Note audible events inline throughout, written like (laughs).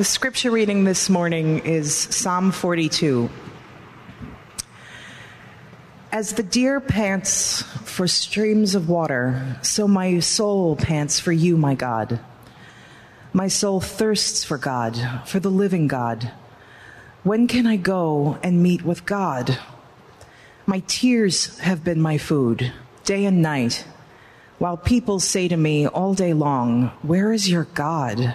The scripture reading this morning is Psalm 42. As the deer pants for streams of water, so my soul pants for you, my God. My soul thirsts for God, for the living God. When can I go and meet with God? My tears have been my food, day and night, while people say to me all day long, Where is your God?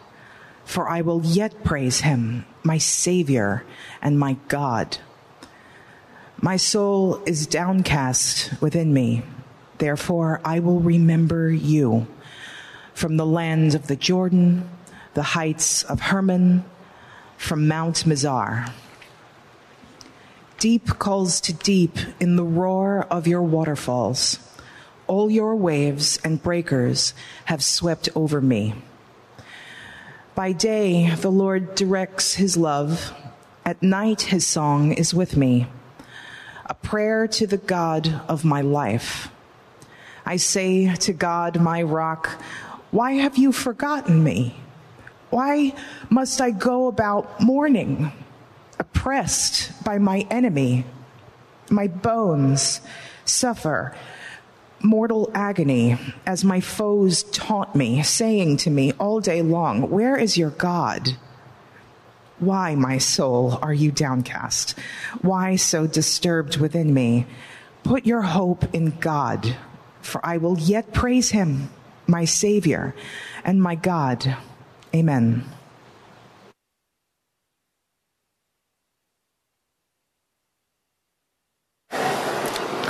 for I will yet praise him, my Savior and my God. My soul is downcast within me. Therefore, I will remember you from the lands of the Jordan, the heights of Hermon, from Mount Mizar. Deep calls to deep in the roar of your waterfalls. All your waves and breakers have swept over me. By day, the Lord directs his love. At night, his song is with me, a prayer to the God of my life. I say to God, my rock, why have you forgotten me? Why must I go about mourning, oppressed by my enemy? My bones suffer mortal agony as my foes taunt me, saying to me all day long, Where is your God? Why, my soul, are you downcast? Why so disturbed within me? Put your hope in God, for I will yet praise him, my Savior and my God. Amen.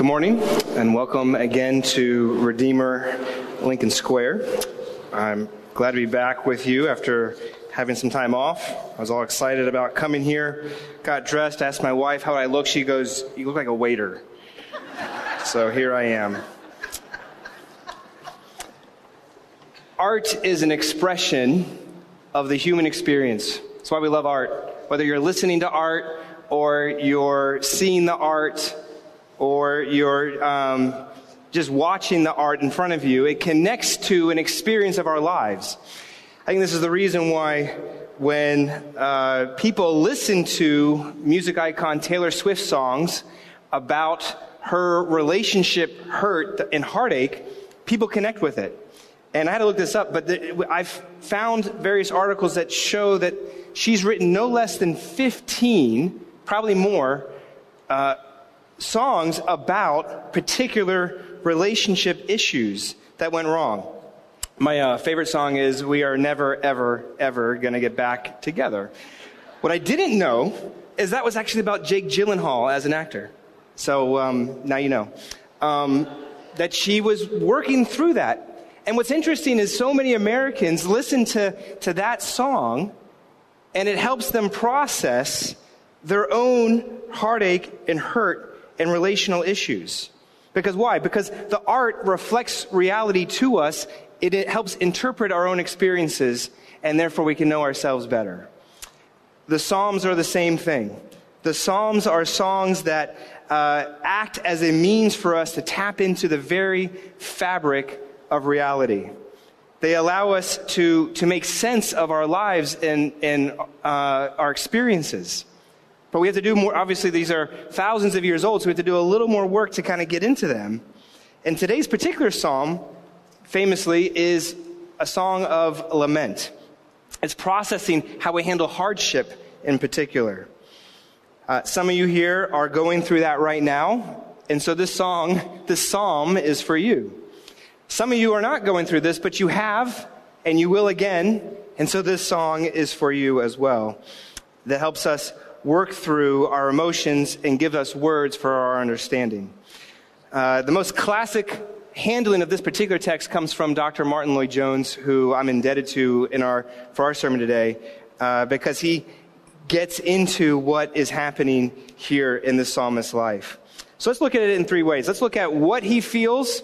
Good morning, and welcome again to Redeemer Lincoln Square. I'm glad to be back with you after having some time off. I was all excited about coming here, got dressed, asked my wife how I look. She goes, You look like a waiter. (laughs) So here I am. Art is an expression of the human experience. That's why we love art. Whether you're listening to art or you're seeing the art, or you're um, just watching the art in front of you, it connects to an experience of our lives. I think this is the reason why when uh, people listen to music icon Taylor Swift songs about her relationship hurt and heartache, people connect with it. And I had to look this up, but the, I've found various articles that show that she's written no less than 15, probably more, uh, songs about particular relationship issues that went wrong. My uh, favorite song is We Are Never, Ever, Ever Gonna Get Back Together. What I didn't know is that was actually about Jake Gyllenhaal as an actor. So um, now you know. Um, that she was working through that. And what's interesting is so many Americans listen to, to that song and it helps them process their own heartache and hurt and relational issues. Because why? Because the art reflects reality to us. It, it, helps interpret our own experiences, and therefore we can know ourselves better. The Psalms are the same thing. The Psalms are songs that uh, act as a means for us to tap into the very fabric of reality. They allow us to, to make sense of our lives and, and uh, our experiences. But we have to do more. Obviously, these are thousands of years old, so we have to do a little more work to kind of get into them. And today's particular psalm, famously, is a song of lament. It's processing how we handle hardship in particular. Uh, some of you here are going through that right now, and so this song, this psalm is for you. Some of you are not going through this, but you have, and you will again, and so this song is for you as well. That helps us work through our emotions and give us words for our understanding. Uh, the most classic handling of this particular text comes from Dr. Martyn Lloyd-Jones, who I'm indebted to in our, for our sermon today, uh, because he gets into what is happening here in the psalmist's life. So let's look at it in three ways. Let's look at what he feels,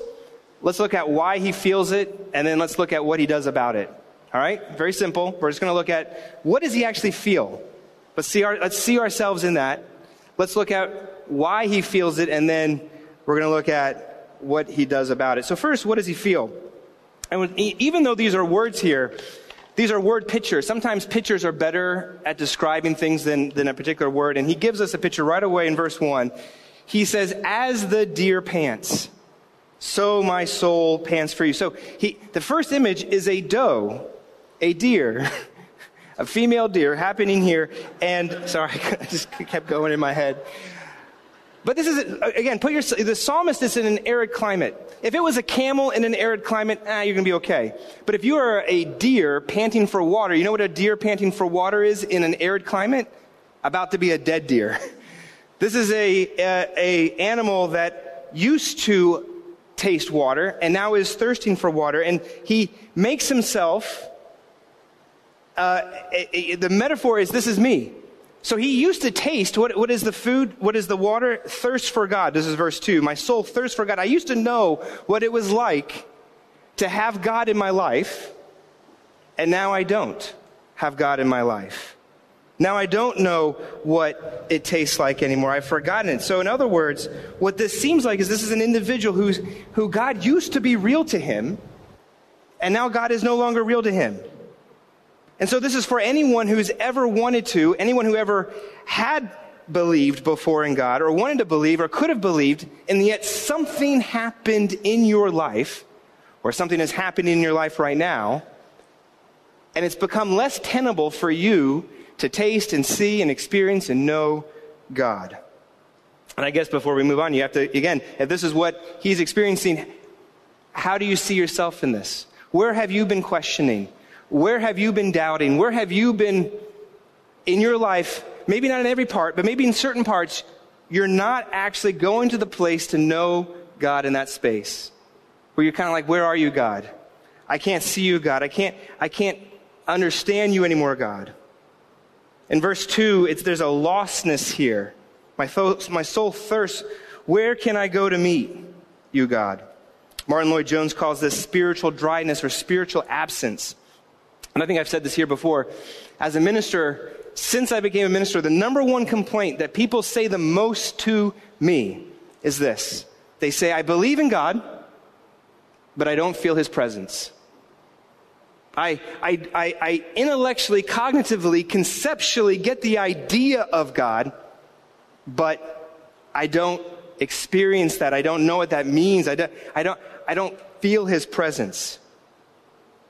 let's look at why he feels it, and then let's look at what he does about it. All right? Very simple. We're just going to look at what does he actually feel? Let's see, our, let's see ourselves in that. Let's look at why he feels it, and then we're going to look at what he does about it. So, first, what does he feel? And even though these are words here, these are word pictures. Sometimes pictures are better at describing things than, than a particular word. And he gives us a picture right away in verse 1. He says, As the deer pants, so my soul pants for you. So he, the first image is a doe, a deer, (laughs) a female deer happening here. And sorry, (laughs) I just kept going in my head. But this is, again, put your, the psalmist is in an arid climate. If it was a camel in an arid climate, ah, you're going to be okay. But if you are a deer panting for water, you know what a deer panting for water is in an arid climate? About to be a dead deer. (laughs) This is a, a, a animal that used to taste water and now is thirsting for water. And he makes himself, uh, a, a, the metaphor is this is me. So he used to taste what, what is the food, what is the water? Thirst for God. This is verse 2. My soul thirsts for God. I used to know what it was like to have God in my life, and now I don't have God in my life. Now I don't know what it tastes like anymore. I've forgotten it. So, in other words, what this seems like is this is an individual who's, who God used to be real to him, and now God is no longer real to him. And so this is for anyone who's ever wanted to, anyone who ever had believed before in God or wanted to believe or could have believed, and yet something happened in your life, or something is happening in your life right now, and it's become less tenable for you to taste and see and experience and know God. And I guess before we move on, you have to, again, if this is what he's experiencing, how do you see yourself in this? Where have you been questioning? Where have you been doubting? Where have you been in your life? Maybe not in every part, but maybe in certain parts, you're not actually going to the place to know God in that space. Where you're kind of like, where are you, God? I can't see you, God. I can't, I can't understand you anymore, God. In verse 2, it's, there's a lostness here. My, my soul thirsts. Where can I go to meet you, God? Martyn Lloyd-Jones calls this spiritual dryness or spiritual absence. And I think I've said this here before. As a minister, since I became a minister, the number one complaint that people say the most to me is this. They say, I believe in God, but I don't feel his presence. I, I, I, I intellectually, cognitively, conceptually get the idea of God, but I don't experience that. I don't know what that means. I don't, I don't, I don't feel his presence.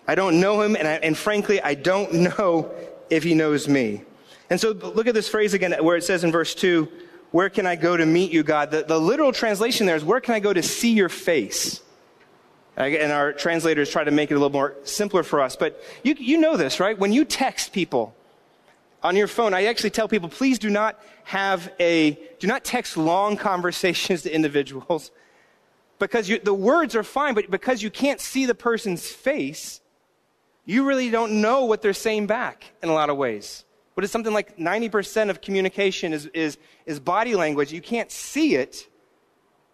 I don't know him, and, I, and frankly, I don't (laughs) know if he knows me. And so look at this phrase again where it says in verse 2, Where can I go to meet you, God? The, the literal translation there is, Where can I go to see your face? And our translators try to make it a little more simpler for us. But you, you know this, right? When you text people on your phone, I actually tell people, please do not have a, do not text long (laughs) conversations to individuals because you, the words are fine, but because you can't see the person's face, you really don't know what they're saying back in a lot of ways. What is something like 90% of communication is, is, is body language. You can't see it.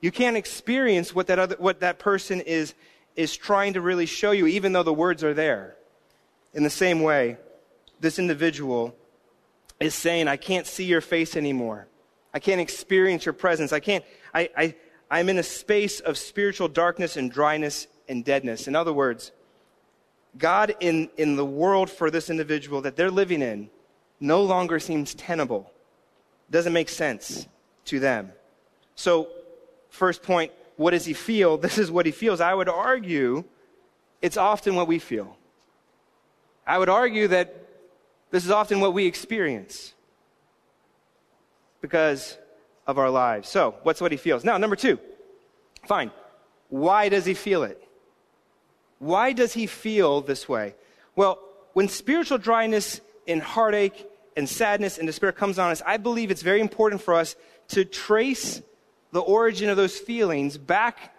You can't experience what that, other, what that person is, is trying to really show you, even though the words are there. In the same way, this individual is saying, I can't see your face anymore. I can't experience your presence. I can't, I, I, I'm in a space of spiritual darkness and dryness and deadness. In other words, God in, in the world for this individual that they're living in no longer seems tenable. Doesn't make sense to them. So, first point, what does he feel? (laughs) This is what he feels. I would argue it's often what we feel. I would argue that this is often what we experience. because of our lives. So, what's what he feels? Now, number two, fine. Why does he feel it? Why does he feel this way? Well, when spiritual dryness and heartache and sadness and despair comes on us, I believe it's very important for us to trace the origin of those feelings back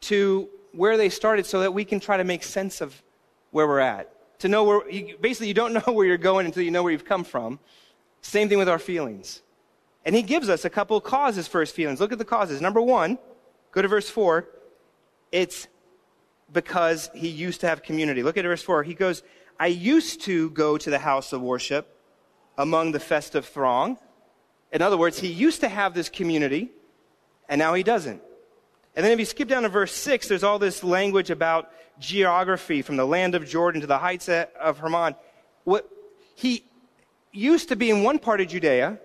to where they started so that we can try to make sense of where we're at. To know where, basically, you don't (laughs) know where you're going until you know where you've come from. Same thing with our feelings. And he gives us a couple causes for his feelings. Look at the causes. Number one, go to verse four. It's because he used to have community. Look at verse four. He goes, I used to go to the house of worship among the festive throng. In other words, he used to have this community, and now he doesn't. And then if you skip down to verse 6, there's all this language about geography from the land of Jordan to the heights of Hermon. What, he used to be in one part of Judea,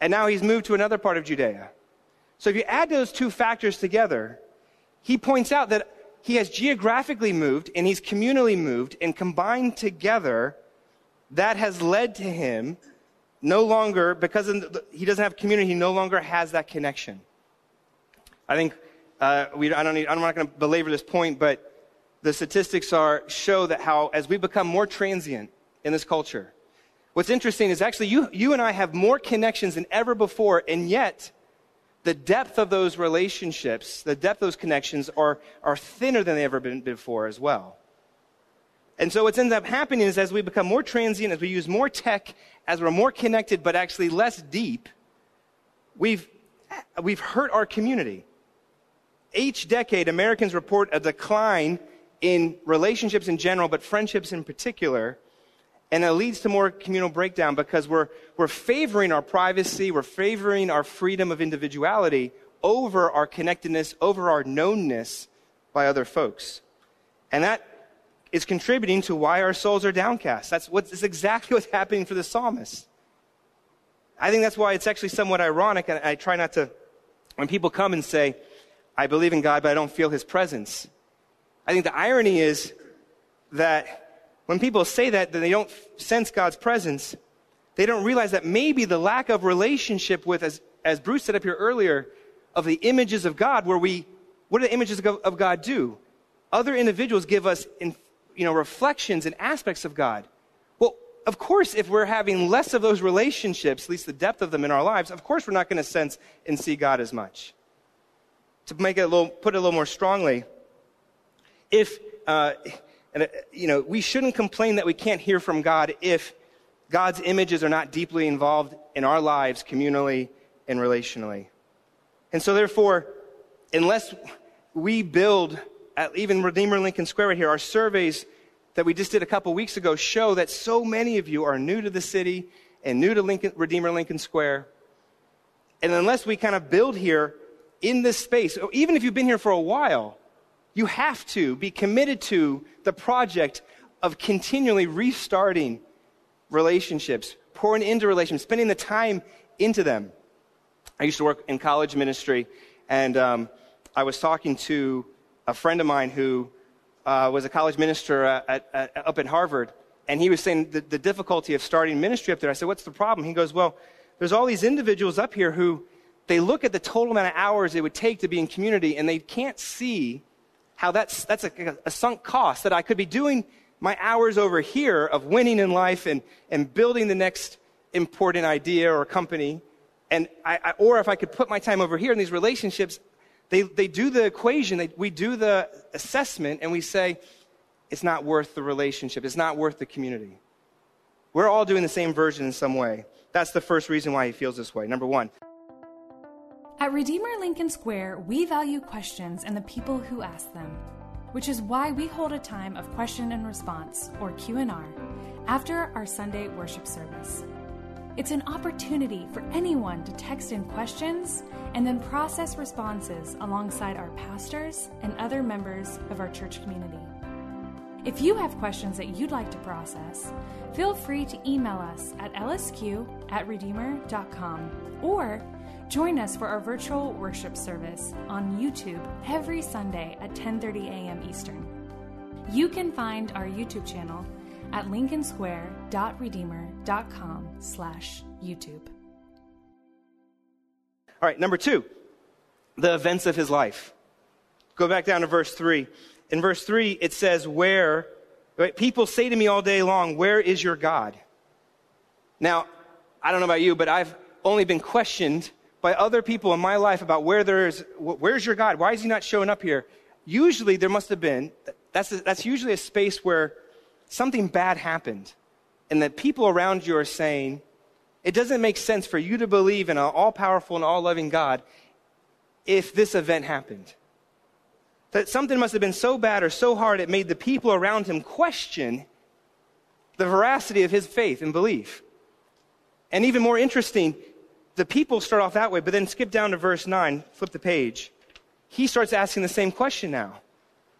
and now he's moved to another part of Judea. So if you add those two factors together, he points out that he has geographically moved and he's communally moved, and combined together, that has led to him no longer, because he doesn't have community, he no longer has that connection. I think uh, we, I don't need, I'm not going to belabor this point, but the statistics are show that how as we become more transient in this culture, what's interesting is actually you, you and I have more connections than ever before, and yet the depth of those relationships, the depth of those connections are, are thinner than they ever been before as well. And so what ends up happening is as we become more transient, as we use more tech, as we're more connected but actually less deep, we've, we've hurt our community. Each decade, Americans report a decline in relationships in general, but friendships in particular. And it leads to more communal breakdown because we're, we're favoring our privacy, we're favoring our freedom of individuality over our connectedness, over our knownness by other folks. And that is contributing to why our souls are downcast. That's, what's, that's exactly (laughs) what's happening for the psalmist. I think that's why it's actually somewhat ironic, and I try not to, when people come and say, I believe in God, but I don't feel his presence. I think the irony is that when people say that, they don't sense God's presence, they don't realize that maybe the lack of relationship with, as, as Bruce said up here earlier, of the images of God, where we, what do the images of God do? Other individuals give us, in, you know, reflections and aspects of God. Well, of course, if we're having less of those relationships, at least the depth of them in our lives, of course we're not going to sense and see God as much to make it a little, put it a little more strongly, if, uh, and, uh, you know, we shouldn't complain that we can't hear from God if God's images are not deeply involved in our lives communally and relationally. And so, therefore, unless we build, at even Redeemer Lincoln Square right here, our surveys that we just did a couple weeks ago show that so many of you are new to the city and new to Lincoln, Redeemer Lincoln Square. And unless we kind of build here in this space, even if you've been here for a while, you have to be committed to the project of continually restarting relationships, pouring into relationships, spending the time into them. I used to work in college ministry, and um, I was talking to a friend of mine who uh, was a college minister at, at, up at Harvard, and he was saying the, the difficulty of starting ministry up there. I said, What's the problem? He goes, Well, there's all these individuals up here who they look at the total amount of hours it would take to be in community and they can't see how that's, that's a, a sunk cost that I could be doing my hours over here of winning in life and, and building the next important idea or company. And I, I, or if I could put my time over here in these relationships, they, they do the equation, they, we do the assessment, and we say, it's not worth the relationship, it's not worth the community. We're all doing the same version in some way. That's the first reason why he feels this way. Number one. At Redeemer Lincoln Square, we value questions and the people who ask them, which is why we hold a time of question and response, or Q&R, after our Sunday worship service. It's an opportunity for anyone to text in questions and then process responses alongside our pastors and other members of our church community. If you have questions that you'd like to process, feel free to email us at lsq at redeemer.com or Join us for our virtual worship service on YouTube every Sunday at 10:30 a.m. Eastern. You can find our YouTube channel at lincolnsquare.redeemer.com/youtube. All right, number two, the events of his life. Go back down to verse 3. In verse 3, it says, Where, right, people say to me all day long, Where is your God? Now, I don't know about you, but I've only been questioned by other people in my life about where there's, where's your God? Why is he not showing up here? Usually there must have been, that's, a, that's usually a space where something bad happened. And the people around you are saying, it doesn't make sense for you to believe in an all powerful and all loving God if this event happened. That something must have been so bad or so hard it made the people around him question the veracity of his faith and belief. And even more interesting, the people start off that way, but then skip down to verse 9, flip the page. He starts asking the same question now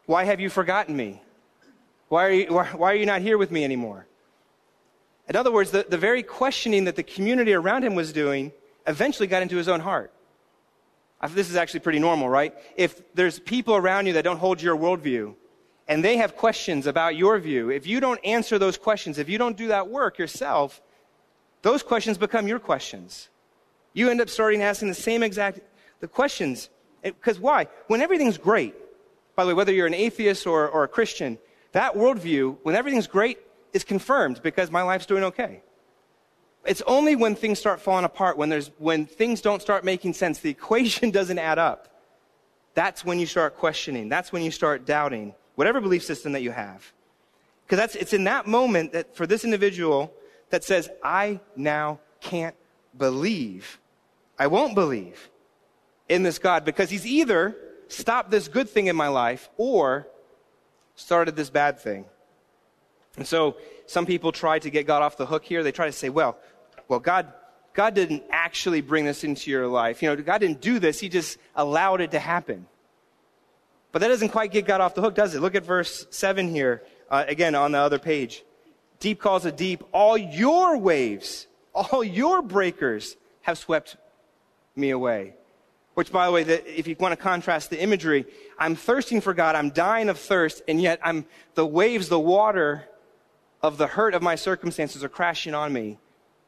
Why have you forgotten me? Why are you, why, why are you not here with me anymore? In other words, the, the very questioning that the community around him was doing eventually got into his own heart. This is actually pretty normal, right? If there's people around you that don't hold your worldview and they have questions about your view, if you don't answer those questions, if you don't do that work yourself, those questions become your questions. You end up starting asking the same exact the questions. Because why? When everything's great, by the way, whether you're an atheist or, or a Christian, that worldview, when everything's great, is confirmed because my life's doing okay. It's only when things start falling apart, when, there's, when things don't start making sense, the equation (laughs) doesn't add up. That's when you start questioning. That's when you start doubting whatever belief system that you have. Because it's in that moment that for this individual that says, I now can't believe. I won't believe in this God because he's either stopped this good thing in my life or started this bad thing. And so some people try to get God off the hook here. They try to say, well, well, God, God didn't actually bring this into your life. You know, God didn't do this. He just allowed it to happen. But that doesn't quite get God off the hook, does it? Look at verse 7 here, uh, again on the other page. Deep calls a deep. All your waves, all your breakers have swept me away. Which, by the way, the, if you want to contrast the imagery, I'm thirsting for God. I'm dying of thirst, and yet I'm the waves, the water of the hurt of my circumstances are crashing on me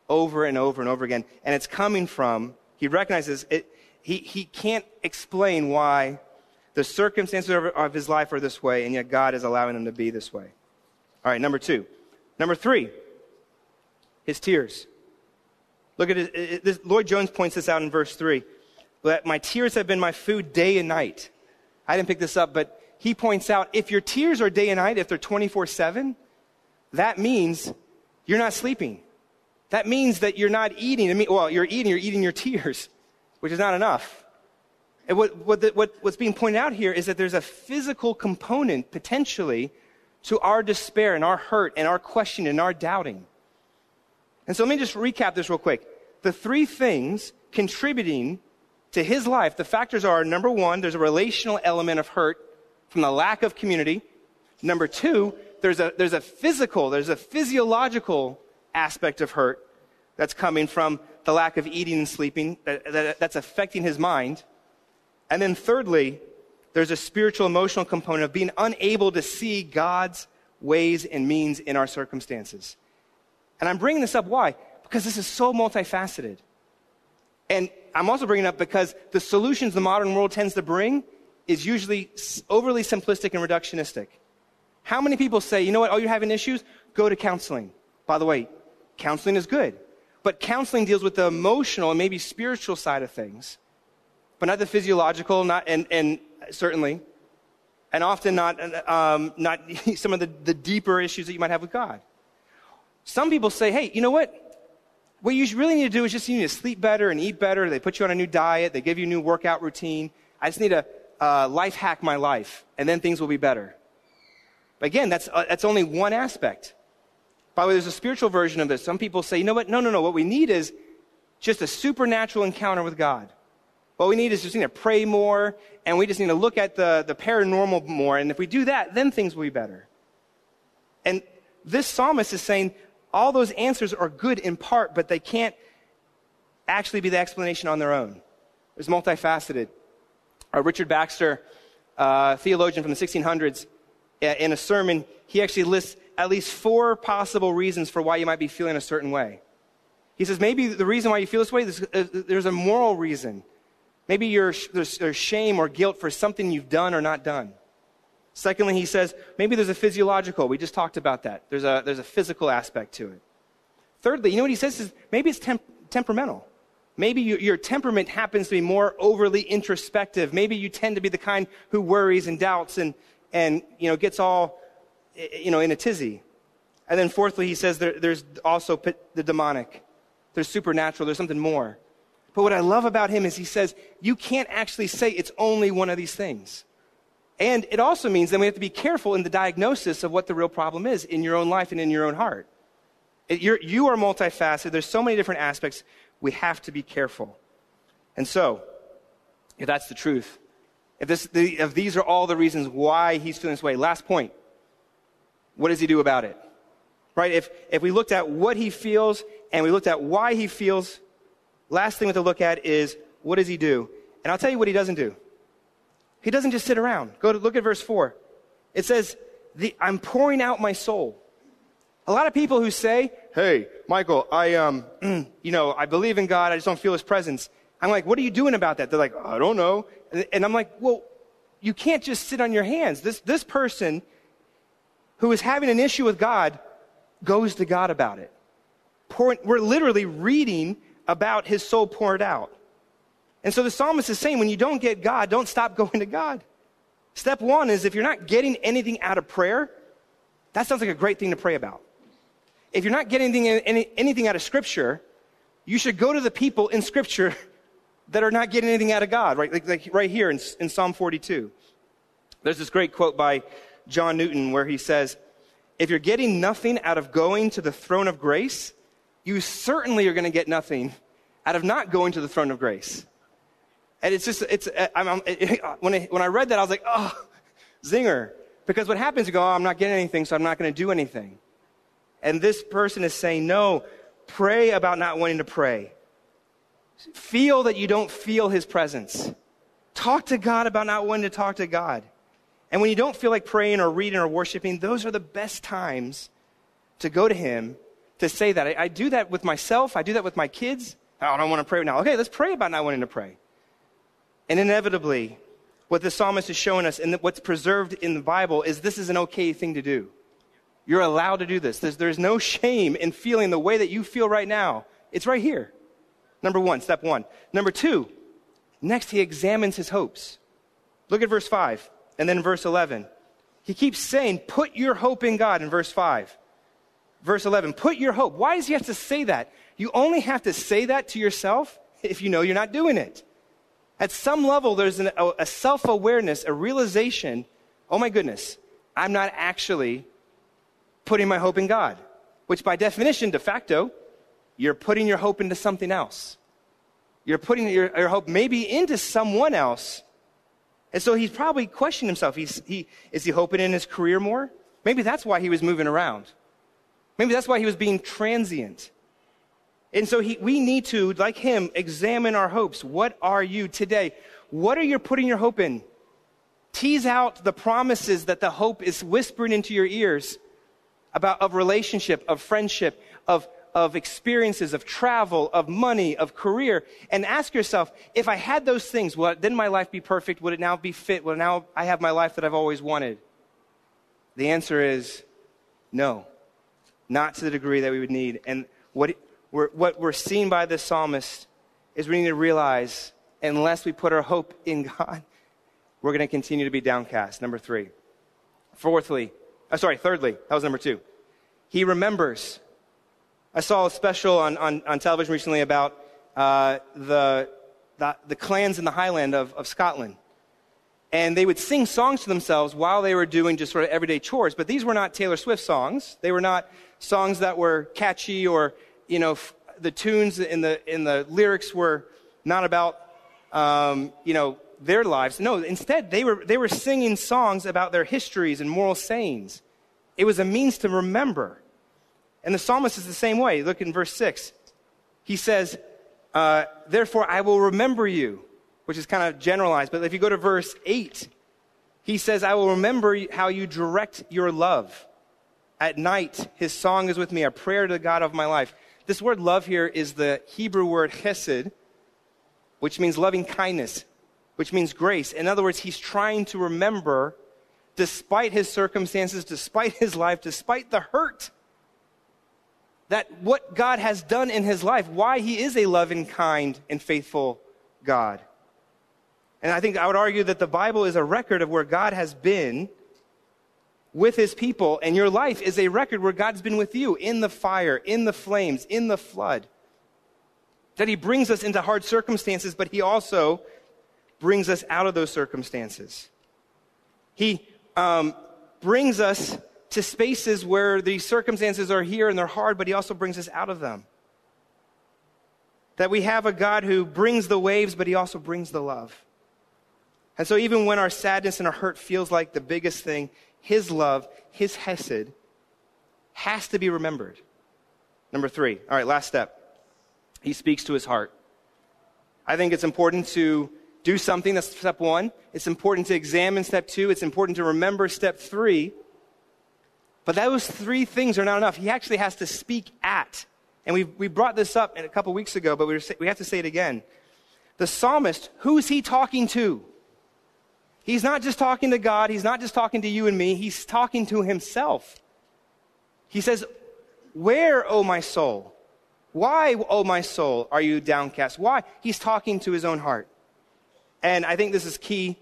over and over and over again. And it's coming from, he recognizes it, he, he can't explain why the circumstances of, of his life are this way, and yet God is allowing them to be this way. All right, number two. Number three, his tears. Look at it. it this, Lloyd Jones points this out in verse three. That my tears have been my food day and night. I didn't pick this up, but he points out if your tears are day and night, if they're 24 7, that means you're not sleeping. That means that you're not eating. I mean, well, you're eating, you're eating your tears, which is not enough. And what, what, the, what, what's being pointed out here is that there's a physical component, potentially, to our despair and our hurt and our question and our doubting. And so let me just recap this real quick. The three things contributing to his life, the factors are number one, there's a relational element of hurt from the lack of community. Number two, there's a, there's a physical, there's a physiological aspect of hurt that's coming from the lack of eating and sleeping that, that, that's affecting his mind. And then thirdly, there's a spiritual emotional component of being unable to see God's ways and means in our circumstances. And I'm bringing this up why? Because this is so multifaceted. And I'm also bringing up because the solutions the modern world tends to bring is usually overly simplistic and reductionistic. How many people say, you know what, oh, you're having issues? Go to counseling. By the way, counseling is good. But counseling deals with the emotional and maybe spiritual side of things, but not the physiological, not, and, and certainly, and often not, um, not (laughs) some of the, the deeper issues that you might have with God. Some people say, hey, you know what? What you really need to do is just you need to sleep better and eat better. They put you on a new diet. They give you a new workout routine. I just need to uh, life hack my life, and then things will be better. But again, that's, uh, that's only one aspect. By the way, there's a spiritual version of this. Some people say, you know what? No, no, no. What we need is just a supernatural encounter with God. What we need is just need to pray more, and we just need to look at the, the paranormal more. And if we do that, then things will be better. And this psalmist is saying all those answers are good in part, but they can't actually be the explanation on their own. It's multifaceted. Uh, Richard Baxter, uh, theologian from the 1600s, in a sermon, he actually lists at least four possible reasons for why you might be feeling a certain way. He says maybe the reason why you feel this way, uh, there's a moral reason. Maybe you're, there's, there's shame or guilt for something you've done or not done. Secondly, he says maybe there's a physiological. We just talked about that. There's a, there's a physical aspect to it. Thirdly, you know what he says is maybe it's temp- temperamental. Maybe you, your temperament happens to be more overly introspective. Maybe you tend to be the kind who worries and doubts and, and you know, gets all eh, eh, you know, in a tizzy. And then fourthly, he says there, there's also the demonic. There's supernatural. There's something more. But what I love about him is he says you can't actually say it's only one of these things. And it also means that we have to be careful in the diagnosis of what the real problem is in your own life and in your own heart. It, you are multifaceted. There's so many different aspects. We have to be careful. And so, if that's the truth, if, this, the, if these are all the reasons why he's feeling this way, last point, what does he do about it? Right? If, if we looked at what he feels and we looked at why he feels, last thing we have to look at is what does he do? And I'll tell you what he doesn't do. He doesn't just sit around. Go to look at verse 4. It says, I'm pouring out my soul. A lot of people who say, Hey, Michael, I, um, (clears throat) you know, I believe in God. I just don't feel his presence. I'm like, what are you doing about that? They're like, I don't know. And I'm like, well, you can't just sit on your hands. This, this person who is having an issue with God goes to God about it. We're literally reading about his soul poured out. And so the psalmist is saying, when you don't get God, don't stop (laughs) going to God. Step one is if you're not getting anything out of prayer, that sounds like a great thing to pray about. If you're not getting anything, any, anything out of Scripture, you should go to the people in Scripture (laughs) that are not getting anything out of God, right? Like, like right here in, in Psalm 42. There's this great quote by John Newton where he says, If you're getting nothing out of going to the throne of grace, you certainly are going to get nothing out of not going to the throne of grace. And it's just, it's, uh, I'm, I'm, it, (laughs) when, I, when I read that, I was like, oh, zinger. Because what happens, you go, oh, I'm not getting anything, so I'm not going to do anything. And this person is saying, no, pray about not wanting to pray. Feel that you don't feel his presence. Talk to God about not wanting to talk to God. And when you don't feel like praying or reading or worshiping, those are the best times to go to him to say that. I, I do that with myself. I do that with my kids. Oh, I don't want to pray now. Okay, let's pray about not wanting to pray. And inevitably, what the psalmist is showing us and what's preserved in the Bible is this is an okay thing to do. You're allowed to do this. There's, there's no shame in feeling the way that you feel right now. It's right here. Number one, step one. Number two, next he examines his hopes. Look at verse 5 and then verse 11. He keeps saying, put your hope in God in verse 5. Verse 11, put your hope. Why does he have to say that? You only have to say that to yourself if you know you're not doing it. At some level, there's an, a, self awareness, a realization oh my goodness, I'm not actually putting my hope in God, which by definition, de facto, you're putting your hope into something else. You're putting your, your hope maybe into someone else. And so he's probably questioning himself. He's, he, is he hoping in his career more? Maybe that's why he was moving around. Maybe that's why he was being transient. And so he, we need to, like him, examine our hopes. What are you today? What are you putting your hope in? Tease out the promises that the hope is whispering into your ears about of relationship, of friendship, of, of experiences, of travel, of money, of career, and ask yourself, if I had those things, would then my life be perfect? Would it now be fit? Would now I have my life that I've always wanted? The answer is no, not to the degree that we would need. And what we're, what we're seeing by this psalmist is we need to realize unless we put our hope in God, we're going to continue to be downcast. Number three. Fourthly, uh, sorry, thirdly, that was number two. He remembers. I saw a special on, on, on television recently about uh, the, the, the, clans in the Highland of, of Scotland. And they would sing songs to themselves while they were doing just sort of everyday chores. But these were not Taylor Swift songs. They were not songs that were catchy or you know, the tunes in the, in the lyrics were not about, um, you know, their lives. No, instead, they were, they were singing songs about their histories and moral sayings. It was a means to remember. And the psalmist is the same way. Look in verse 6. He says, uh, Therefore I will remember you, which is kind of generalized. But if you go to verse 8, he says, I will remember how you direct your love. At night, his song is with me, a prayer to the God of my life. This word love here is the Hebrew word chesed, which means loving kindness, which means grace. In other words, he's trying to remember, despite his circumstances, despite his life, despite the hurt, that what God has done in his life, why he is a loving, kind, and faithful God. And I think I would argue that the Bible is a record of where God has been with his people, and your life is a record where God's been with you in the fire, in the flames, in the flood. That he brings us into hard circumstances, but he also brings us out of those circumstances. He um, brings us to spaces where the circumstances are here and they're hard, but he also brings us out of them. That we have a God who brings the waves, but he also brings the love. And so, even when our sadness and our hurt feels like the biggest thing, his love, his hesed, has to be remembered. Number three. All right, last step. He speaks to his heart. I think it's important to do something. That's step one. It's important to examine step two. It's important to remember step three. But those three things are not enough. He actually has to speak at. And we, we brought this up a couple weeks ago, but we, we have to say it again. The psalmist, who's he talking to? He's not just talking to God, he's not just talking to you and me, he's talking to himself. He says, Where, O my soul? Why, O my soul, are you downcast? Why? He's talking to his own heart. And I think this is key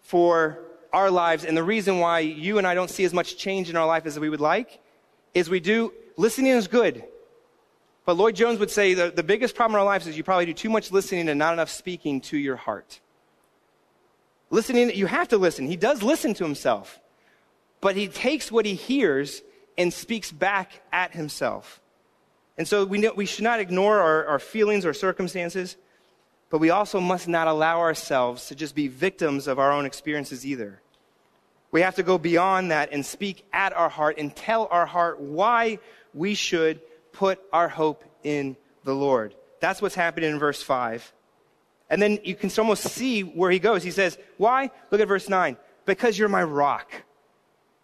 for our lives. And the reason why you and I don't see as much change in our life as we would like is we do, listening is good. But Lloyd Jones would say the, the biggest problem in our lives is you probably do too much listening and not enough speaking to your heart. Listening, you have to listen. He does listen to himself, but he takes what he hears and speaks back at himself. And so we, know, we should not ignore our, our feelings or circumstances, but we also must not allow ourselves to just be victims of our own experiences either. We have to go beyond that and speak at our heart and tell our heart why we should put our hope in the Lord. That's what's happening in verse 5. And then you can almost see where he goes. He says, Why? Look at verse 9. Because you're my rock.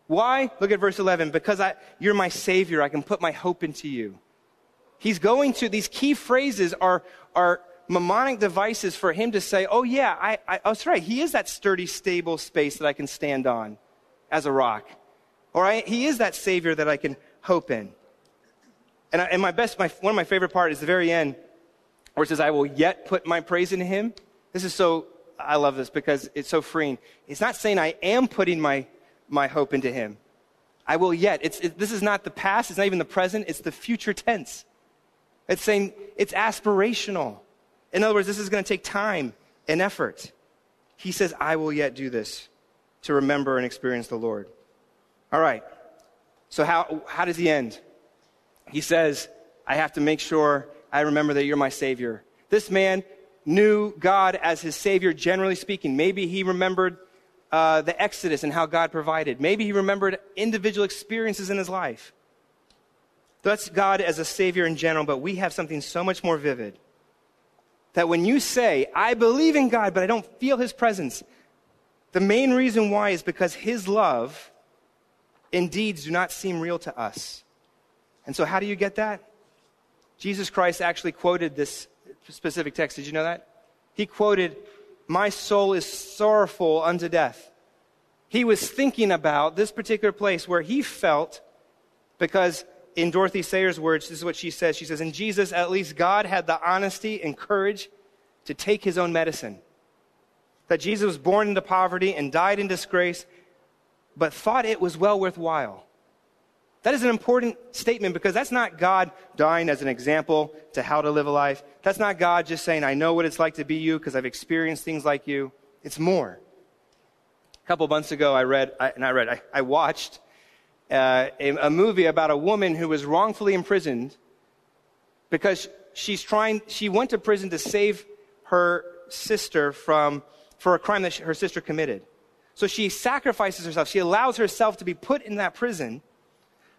Why? Look at verse 11. Because I, you're my savior. I can put my hope into you. He's going to, these key phrases are, are mnemonic devices for him to say, Oh, yeah, I, I, oh, that's right. He is that sturdy, stable space that I can stand on as a rock. Or I, he is that savior that I can hope in. And, I, and my best, my, one of my favorite part is the very end where it says, I will yet put my praise in him. This is so, I love this because it's so freeing. It's not saying I am putting my, my hope into him. I will yet. It's, it, this is not the past, it's not even the present, it's the future tense. It's saying it's aspirational. In other words, this is going to take time and effort. He says, I will yet do this to remember and experience the Lord. All right. So, how, how does he end? He says, I have to make sure I remember that you're my Savior. This man knew God as his Savior, generally speaking. Maybe he remembered uh, the Exodus and how God provided. Maybe he remembered individual experiences in his life. That's God as a Savior in general, but we have something so much more vivid. That when you say, I believe in God, but I don't feel his presence, the main reason why is because his love and deeds do not seem real to us. And so, how do you get that? Jesus Christ actually quoted this specific text. Did you know that? He quoted, My soul is sorrowful unto death. He was thinking about this particular place where he felt, because in Dorothy Sayers' words, this is what she says. She says, In Jesus, at least God had the honesty and courage to take his own medicine. That Jesus was born into poverty and died in disgrace, but thought it was well worthwhile. That is an important statement because that's not God dying as an example to how to live a life. That's not God just saying, I know what it's like to be you because I've experienced things like you. It's more. A couple months ago, I read, I, and I read, I, I watched uh, a, a movie about a woman who was wrongfully imprisoned because she's trying, she went to prison to save her sister from, for a crime that she, her sister committed. So she sacrifices herself. She allows herself to be put in that prison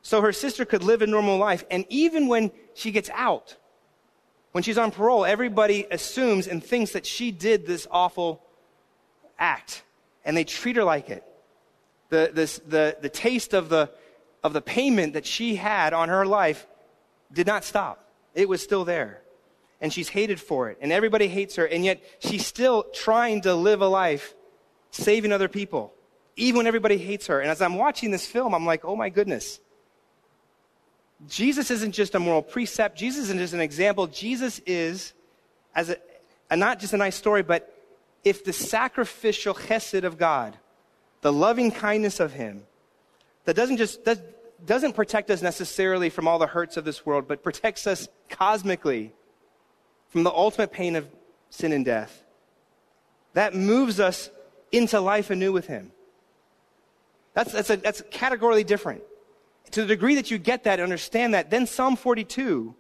so her sister could live a normal life. And even when she gets out, when she's on parole, everybody assumes and thinks that she did this awful act, and they treat her like it. The, this, the, the taste of the, of the payment that she had on her life did not stop, it was still there. and she's hated for it, and everybody hates her, and yet she's still trying to live a life saving other people, even when everybody hates her. And as I'm watching this film, I'm like, oh my goodness. Jesus isn't just a moral precept. Jesus isn't just an example. Jesus is, as a, a not just a nice story, but if the sacrificial chesed of God, the loving kindness of Him, that doesn't just does, doesn't protect us necessarily from all the hurts of this world, but protects us cosmically from the ultimate pain of sin and death. That moves us into life anew with Him. That's, that's, a, that's categorically different. To the degree that you get that and understand that, then Psalm 42,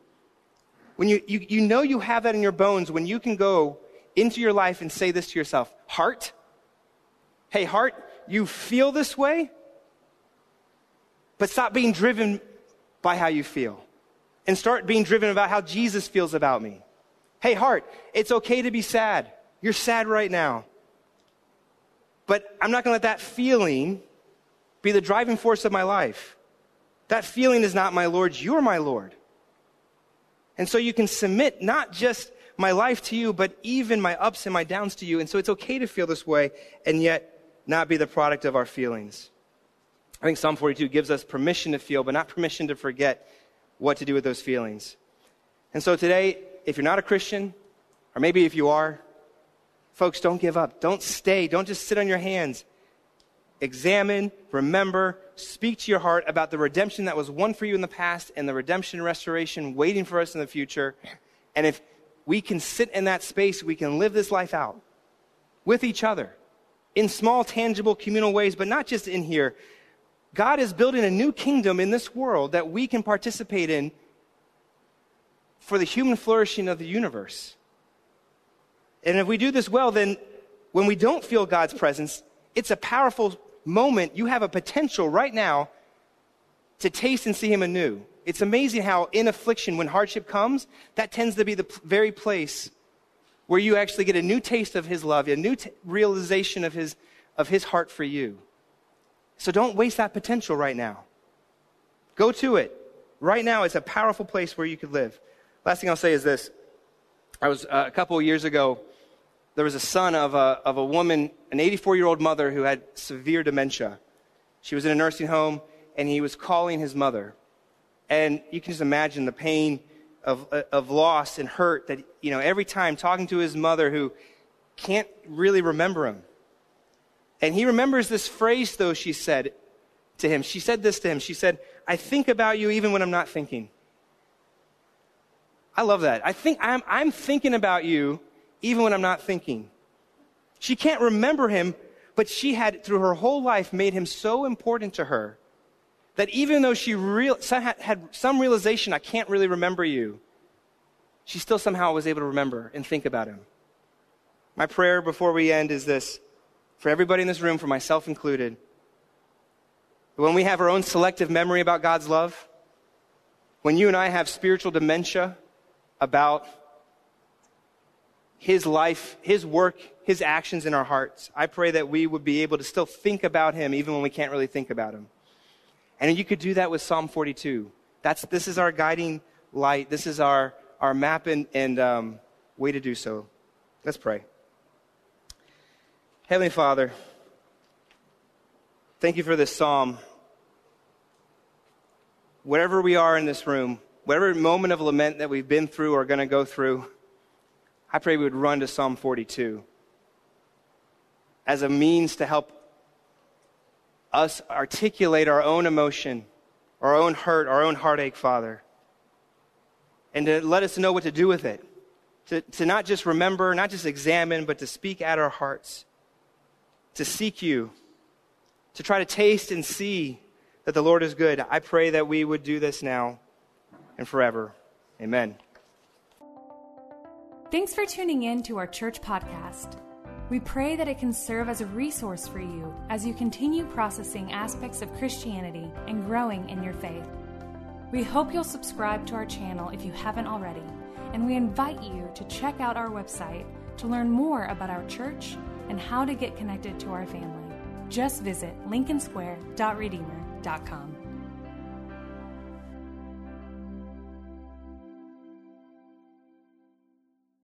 when you, you, you know you have that in your bones, when you can go into your life and say this to yourself Heart, hey, heart, you feel this way, but stop being driven by how you feel and start being driven about how Jesus feels about me. Hey, heart, it's okay to be sad. You're sad right now. But I'm not going to let that feeling be the driving force of my life. That feeling is not my Lord, you're my Lord. And so you can submit not just my life to you, but even my ups and my downs to you. And so it's okay to feel this way and yet not be the product of our feelings. I think Psalm 42 gives us permission to feel, but not permission to forget what to do with those feelings. And so today, if you're not a Christian, or maybe if you are, Folks, don't give up. Don't stay. Don't just sit on your hands. Examine, remember, speak to your heart about the redemption that was won for you in the past and the redemption restoration waiting for us in the future. And if we can sit in that space, we can live this life out with each other in small, tangible, communal ways, but not just in here. God is building a new kingdom in this world that we can participate in for the human flourishing of the universe. And if we do this well, then when we don't feel God's presence, it's a powerful moment. You have a potential right now to taste and see Him anew. It's amazing how in affliction, when hardship comes, that tends to be the very place where you actually get a new taste of His love, a new t- realization of His, of His heart for you. So don't waste that potential right now. Go to it. Right now, it's a powerful place where you could live. Last thing I'll say is this. I was uh, a couple years ago there was a son of a, of a woman, an 84 year old mother who had severe dementia. She was in a nursing home, and he was calling his mother. And you can just imagine the pain of, of loss and hurt that, you know, every time talking to his mother who can't really remember him. And he remembers this phrase, though, she said to him. She said this to him. She said, I think about you even when I'm not thinking. I love that. I think I'm, I'm thinking about you even when I'm not thinking. She can't remember him, but she had, through her whole life, made him so important to her that even though she real, had some realization, I can't really remember you, she still somehow was able to remember and think about him. My prayer before we end is this for everybody in this room, for myself included. When we have our own selective memory about God's love, when you and I have spiritual dementia about his life, his work, his actions in our hearts. I pray that we would be able to still think about him even when we can't really think about him. And you could do that with Psalm 42. That's, this is our guiding light. This is our, our map and, and um, way to do so. Let's pray. Heavenly Father, thank you for this psalm. Wherever we are in this room, whatever moment of lament that we've been through or going to go through, I pray we would run to Psalm 42 as a means to help us articulate our own emotion, our own hurt, our own heartache, Father, and to let us know what to do with it. To, to not just remember, not just examine, but to speak at our hearts, to seek you, to try to taste and see that the Lord is good. I pray that we would do this now and forever. Amen. Thanks for tuning in to our church podcast. We pray that it can serve as a resource for you as you continue processing aspects of Christianity and growing in your faith. We hope you'll subscribe to our channel if you haven't already, and we invite you to check out our website to learn more about our church and how to get connected to our family. Just visit lincolnsquare.redeemer.com.